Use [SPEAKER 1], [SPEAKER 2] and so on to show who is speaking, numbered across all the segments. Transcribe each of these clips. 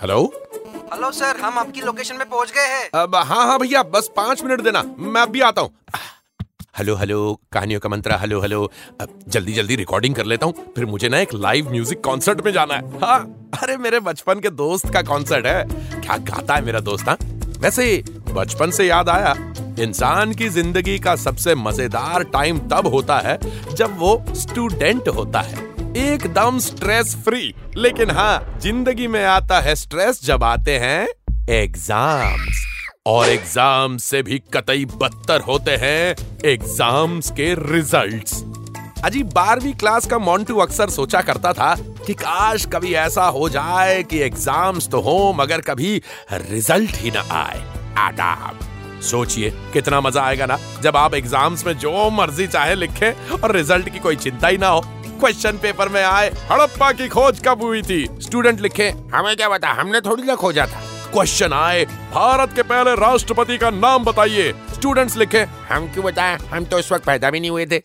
[SPEAKER 1] Hello?
[SPEAKER 2] Hello sir हम आपकी location पे पहुँच गए हैं।
[SPEAKER 1] अब हाँ हाँ भैया बस पाँच मिनट देना मैं अभी आता हूँ। हेलो हेलो कहानियों का मंत्रा हेलो हेलो। अब जल्दी जल्दी रिकॉर्डिंग कर लेता हूँ फिर मुझे ना एक लाइव म्यूज़िक कॉन्सर्ट में जाना है। हाँ अरे मेरे बचपन के दोस्त का कॉन्सर्ट है। क्या गाता है मेरा दोस्त हाँ? वैसे बचपन से याद आया इंसान की ज़िंदगी का सबसे मज़ेदार टाइम तब होता है जब वो स्टूडेंट होता है। एकदम स्ट्रेस फ्री लेकिन हाँ ज़िंदगी में आता है स्ट्रेस जब आते हैं एग्ज़ाम्स और एग्ज़ाम से भी कतई बदतर होते हैं एग्ज़ाम्स के रिजल्ट्स अजी, बारहवीं क्लास का मोन्टू अक्सर सोचा करता था कि काश कभी ऐसा हो जाए कि एग्ज़ाम्स तो हो, मगर कभी रिज़ल्ट ही ना आए। आदाब। सोचिए, कितना मज़ा आएगा ना, जब आप एग्ज़ाम्स में जो मर्ज़ी चाहे लिखें और रिज़ल्ट की कोई चिंता ही ना हो। क्वेश्चन पेपर में आए हड़प्पा की खोज कब हुई थी? स्टूडेंट लिखे हमें क्या बता हमने थोड़ी ना खोजा था। क्वेश्चन आए भारत के पहले राष्ट्रपति का नाम बताइए। स्टूडेंट्स लिखे हम क्यों बताएँ? हम तो इस वक्त पैदा भी नहीं हुए थे।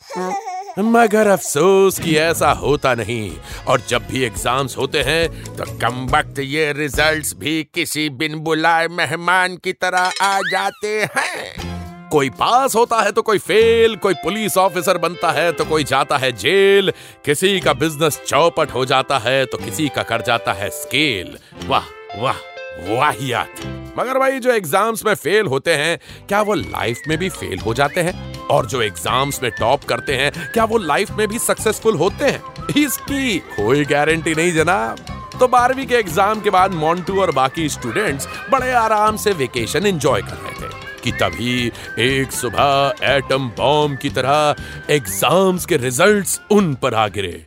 [SPEAKER 1] मगर अफसोस कि ऐसा होता नहीं। और जब भी एग्ज़ाम्स होते हैं तो कम वक्त ये रिजल्ट्स भी किसी बिन बुलाए मेहमान की तरह आ जाते हैं। कोई पास होता है तो कोई फेल, कोई पुलिस ऑफिसर बनता है तो कोई जाता है जेल, किसी का बिज़नेस चौपट हो जाता है तो किसी का कर जाता है स्केल। वाह वाह, वाहियात। मगर भाई, जो एग्ज़ाम्स में फेल होते हैं, क्या वो लाइफ में भी फेल हो जाते हैं? और जो एग्ज़ाम्स में टॉप करते हैं, क्या वो लाइफ में भी सक्सेसफुल होते हैं? इसकी कोई गारंटी नहीं जनाब। तो बारहवीं के एग्ज़ाम के बाद मोन्टू और बाकी स्टूडेंट्स बड़े आराम से वेकेशन एंजॉय कर रहे थे। कि तभी एक सुबह एटम बॉम्ब की तरह एग्ज़ाम्स के रिजल्ट्स उन पर आ गिरे।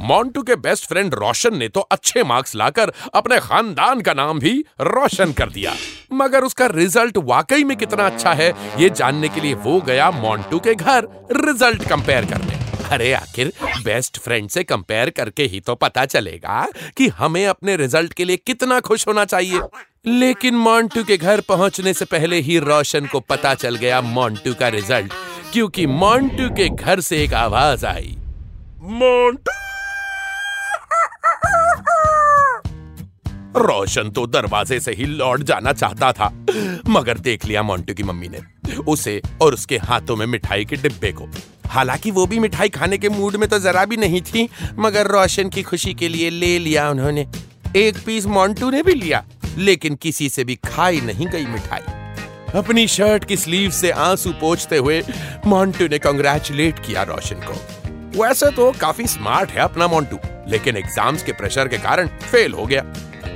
[SPEAKER 1] मोन्टू के बेस्ट फ्रेंड रोशन ने तो अच्छे मार्क्स लाकर अपने खानदान का नाम भी रोशन कर दिया। मगर उसका रिज़ल्ट वाकई में कितना अच्छा है, ये जानने के लिए वो गया मोन्टू के घर रिज़ल्ट कंपेयर करने। अरे आखिर बेस्ट फ्रेंड से कंपेयर करके ही तो पता चलेगा कि हमें अपने रिज़ल्ट के लिए कितना खुश होना चाहिए। लेकिन मॉन्टू के घर पहुँचने से पहले ही रोशन को पता चल गया मॉन्टू का रिज़ल्ट, क्योंकि मॉन्टू के घर से एक आवाज़ आई। मोन्टू रोशन तो दरवाजे से ही लौट जाना चाहता था, मगर देख लिया मोन्टू की मम्मी ने उसे और उसके हाथों में मिठाई के डिब्बे को। हालाँकि वो भी मिठाई खाने के मूड में तो जरा भी नहीं थी, मगर रोशन की खुशी के लिए ले लिया उन्होंने। एक पीस मोन्टू ने भी लिया। लेकिन किसी से भी खाई नहीं गई मिठाई। अपनी शर्ट की स्लीव से आँसू पोछते हुए मोन्टू ने कंग्रेचुलेट किया रोशन को। वैसे तो काफ़ी स्मार्ट है अपना मोन्टू, लेकिन एग्ज़ाम्स के प्रेशर के कारण फेल हो गया।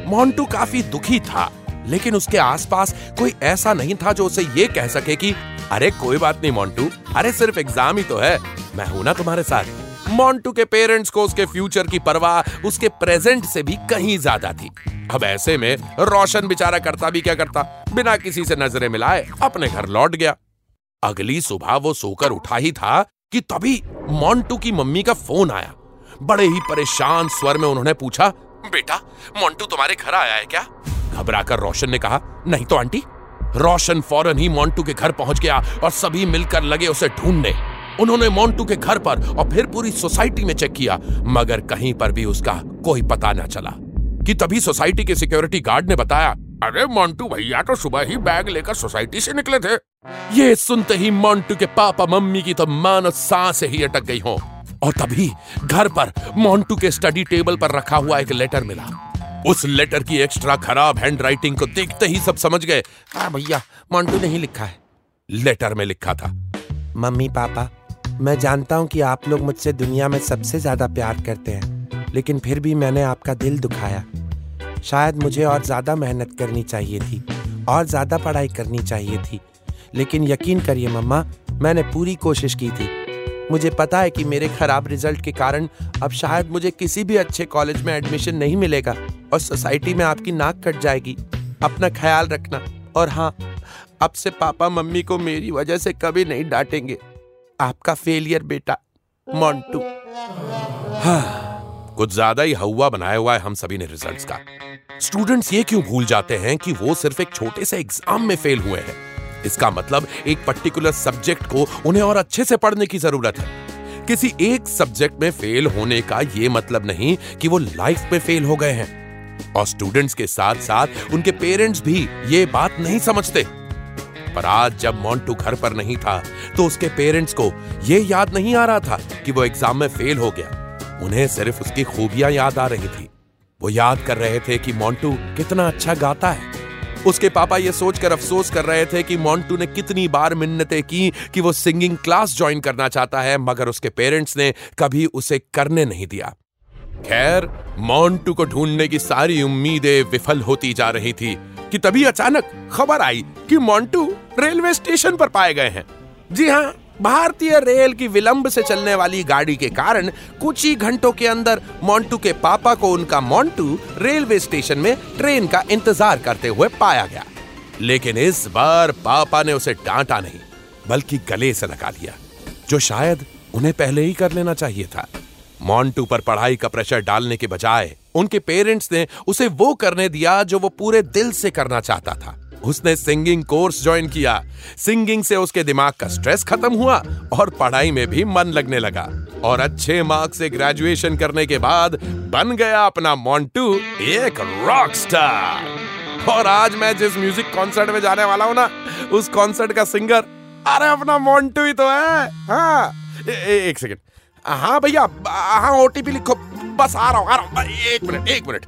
[SPEAKER 1] मोन्टू काफ़ी दुखी था, लेकिन उसके आसपास कोई ऐसा नहीं था जो उसे ये कह सके कि, अरे, कोई बात नहीं मोन्टू, अरे, सिर्फ़ एग्ज़ाम ही तो है, मैं हूँ ना तुम्हारे साथ। मोन्टू के पेरेंट्स को उसके फ्यूचर की परवाह, उसके प्रेजेंट से भी कहीं ज़्यादा थी। अब ऐसे में रोशन बेचारा करता भी क्या करता? बिना किसी से नज़रें मिलाए अपने घर लौट गया। अगली सुबह वो सोकर उठा ही था कि तभी मोन्टू की मम्मी का फ़ोन आया। बड़े ही परेशान स्वर में उन्होंने पूछा, बेटा मोन्टू तुम्हारे घर आया है क्या? घबराकर रोशन ने कहा, नहीं तो आंटी। रोशन फ़ौरन ही मोन्टू के घर पहुँच गया और सभी मिलकर लगे उसे ढूँढने। उन्होंने मोन्टू के घर पर और फिर पूरी सोसाइटी में चेक किया, मगर कहीं पर भी उसका कोई पता न चला। कि तभी सोसाइटी के सिक्योरिटी गार्ड ने बताया, अरे, मोन्टू भैया तो सुबह ही बैग लेकर सोसाइटी से निकले थे। ये सुनते ही मोन्टू के पापा मम्मी की तो मानो साँसें ही अटक गई हो। और तभी घर पर मोन्टू के स्टडी टेबल पर रखा हुआ एक लेटर मिला। उस लेटर की एक्स्ट्रा खराब हैंड राइटिंग को देखते ही सब समझ गए। हाँ भैया, मोन्टू ने ही लिखा है। लेटर में लिखा था,
[SPEAKER 3] मम्मी, पापा मैं जानता हूँ कि आप लोग मुझसे दुनिया में सबसे ज़्यादा प्यार करते हैं, लेकिन फिर भी मैंने आपका दिल दुखाया। शायद मुझे और ज़्यादा मेहनत करनी चाहिए थी, और ज़्यादा पढ़ाई करनी चाहिए थी। लेकिन यकीन करिए मम्मा, मैंने पूरी कोशिश की थी। मुझे पता है कि मेरे खराब रिज़ल्ट के कारण अब शायद मुझे किसी भी अच्छे कॉलेज में एडमिशन नहीं मिलेगा, और सोसाइटी में आपकी नाक कट जाएगी। अपना ख्याल रखना। और हाँ अब से पापा मम्मी को मेरी वजह से कभी नहीं डांटेंगे। आपका फेलियर बेटा। मोन्टू
[SPEAKER 1] हाँ, कुछ ज़्यादा ही हवा बनाया हुआ है हम सभी ने रिजल्ट्स का। स्टूडेंट्स ये क्यों भूल जाते हैं कि वो सिर्फ़ एक छोटे से एग्ज़ाम में फेल हुए हैं? इसका मतलब एक पर्टिकुलर सब्जेक्ट को उन्हें और अच्छे से पढ़ने की ज़रूरत है। किसी एक सब्जेक्ट में फेल होने का ये मतलब नहीं कि वो लाइफ में फेल हो गए हैं। और स्टूडेंट्स के साथ साथ उनके पेरेंट्स भी ये बात नहीं समझते। पर आज जब मोन्टू घर पर नहीं था तो उसके पेरेंट्स को यह याद नहीं आ रहा था कि वो एग्ज़ाम में फेल हो गया। उन्हें सिर्फ़ उसकी खूबियाँ याद आ रही थी। वो याद कर रहे थे कि मोन्टू कितना अच्छा गाता है। उसके पापा ये सोचकर अफसोस कर रहे थे कि मोन्टू ने कितनी बार मिन्नतें की कि वो सिंगिंग क्लास ज्वाइन करना चाहता है, मगर उसके पेरेंट्स ने कभी उसे करने नहीं दिया। खैर मोन्टू को ढूँढने की सारी उम्मीदें विफल होती जा रही थी। कि तभी अचानक खबर आई कि मोन्टू रेलवे स्टेशन पर पाए गए हैं। जी हाँ भारतीय रेल की विलंब से चलने वाली गाड़ी के कारण कुछ ही घंटों के अंदर मोन्टू के पापा को उनका मोन्टू रेलवे स्टेशन में ट्रेन का इंतज़ार करते हुए पाया गया। लेकिन इस बार पापा ने उसे डांटा नहीं, बल्कि गले से लगा लिया, जो शायद उन्हें पहले ही कर लेना चाहिए था। मोन्टू पर पढ़ाई का प्रेशर डालने के बजाय उनके पेरेंट्स ने उसे वो करने दिया जो वो पूरे दिल से करना चाहता था। उसने सिंगिंग कोर्स ज्वाइन किया। सिंगिंग से उसके दिमाग का स्ट्रेस खत्म हुआ और पढ़ाई में भी मन लगने लगा। और अच्छे मार्क्स से ग्रेजुएशन करने के बाद बन गया अपना मोन्टू एक रॉक स्टार। और आज मैं जिस म्यूज़िक कॉन्सर्ट में जाने वाला हूँ ना उस कॉन्सर्ट का सिंगर अरे अपना मोन्टू ही तो है। हाँ ए, ए, एक सेकेंड। हाँ भैया हाँ ओटीपी लिखो। बस आ रहा हूँ, आ रहा हूँ। एक मिनट एक मिनट।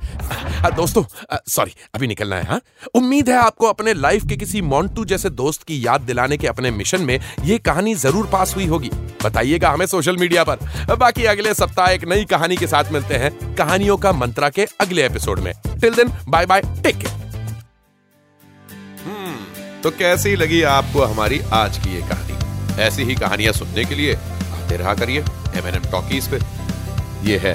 [SPEAKER 1] दोस्तों सॉरी अभी निकलना है हाँ? उम्मीद है आपको अपने लाइफ के किसी मोन्टू जैसे दोस्त की याद दिलाने के अपने मिशन में ये कहानी ज़रूर पास हुई होगी। बताइएगा हमें सोशल मीडिया पर। बाकी अगले सप्ताह एक नई कहानी के साथ मिलते हैं, कहानियों का मंत्रा के अगले एपिसोड में। Till then bye bye take care तो कैसी लगी आपको हमारी आज की ये कहानी? ऐसी ही कहानियाँ सुनने के लिए आते रहा करिए एम एन एम टॉकीज पे। ये है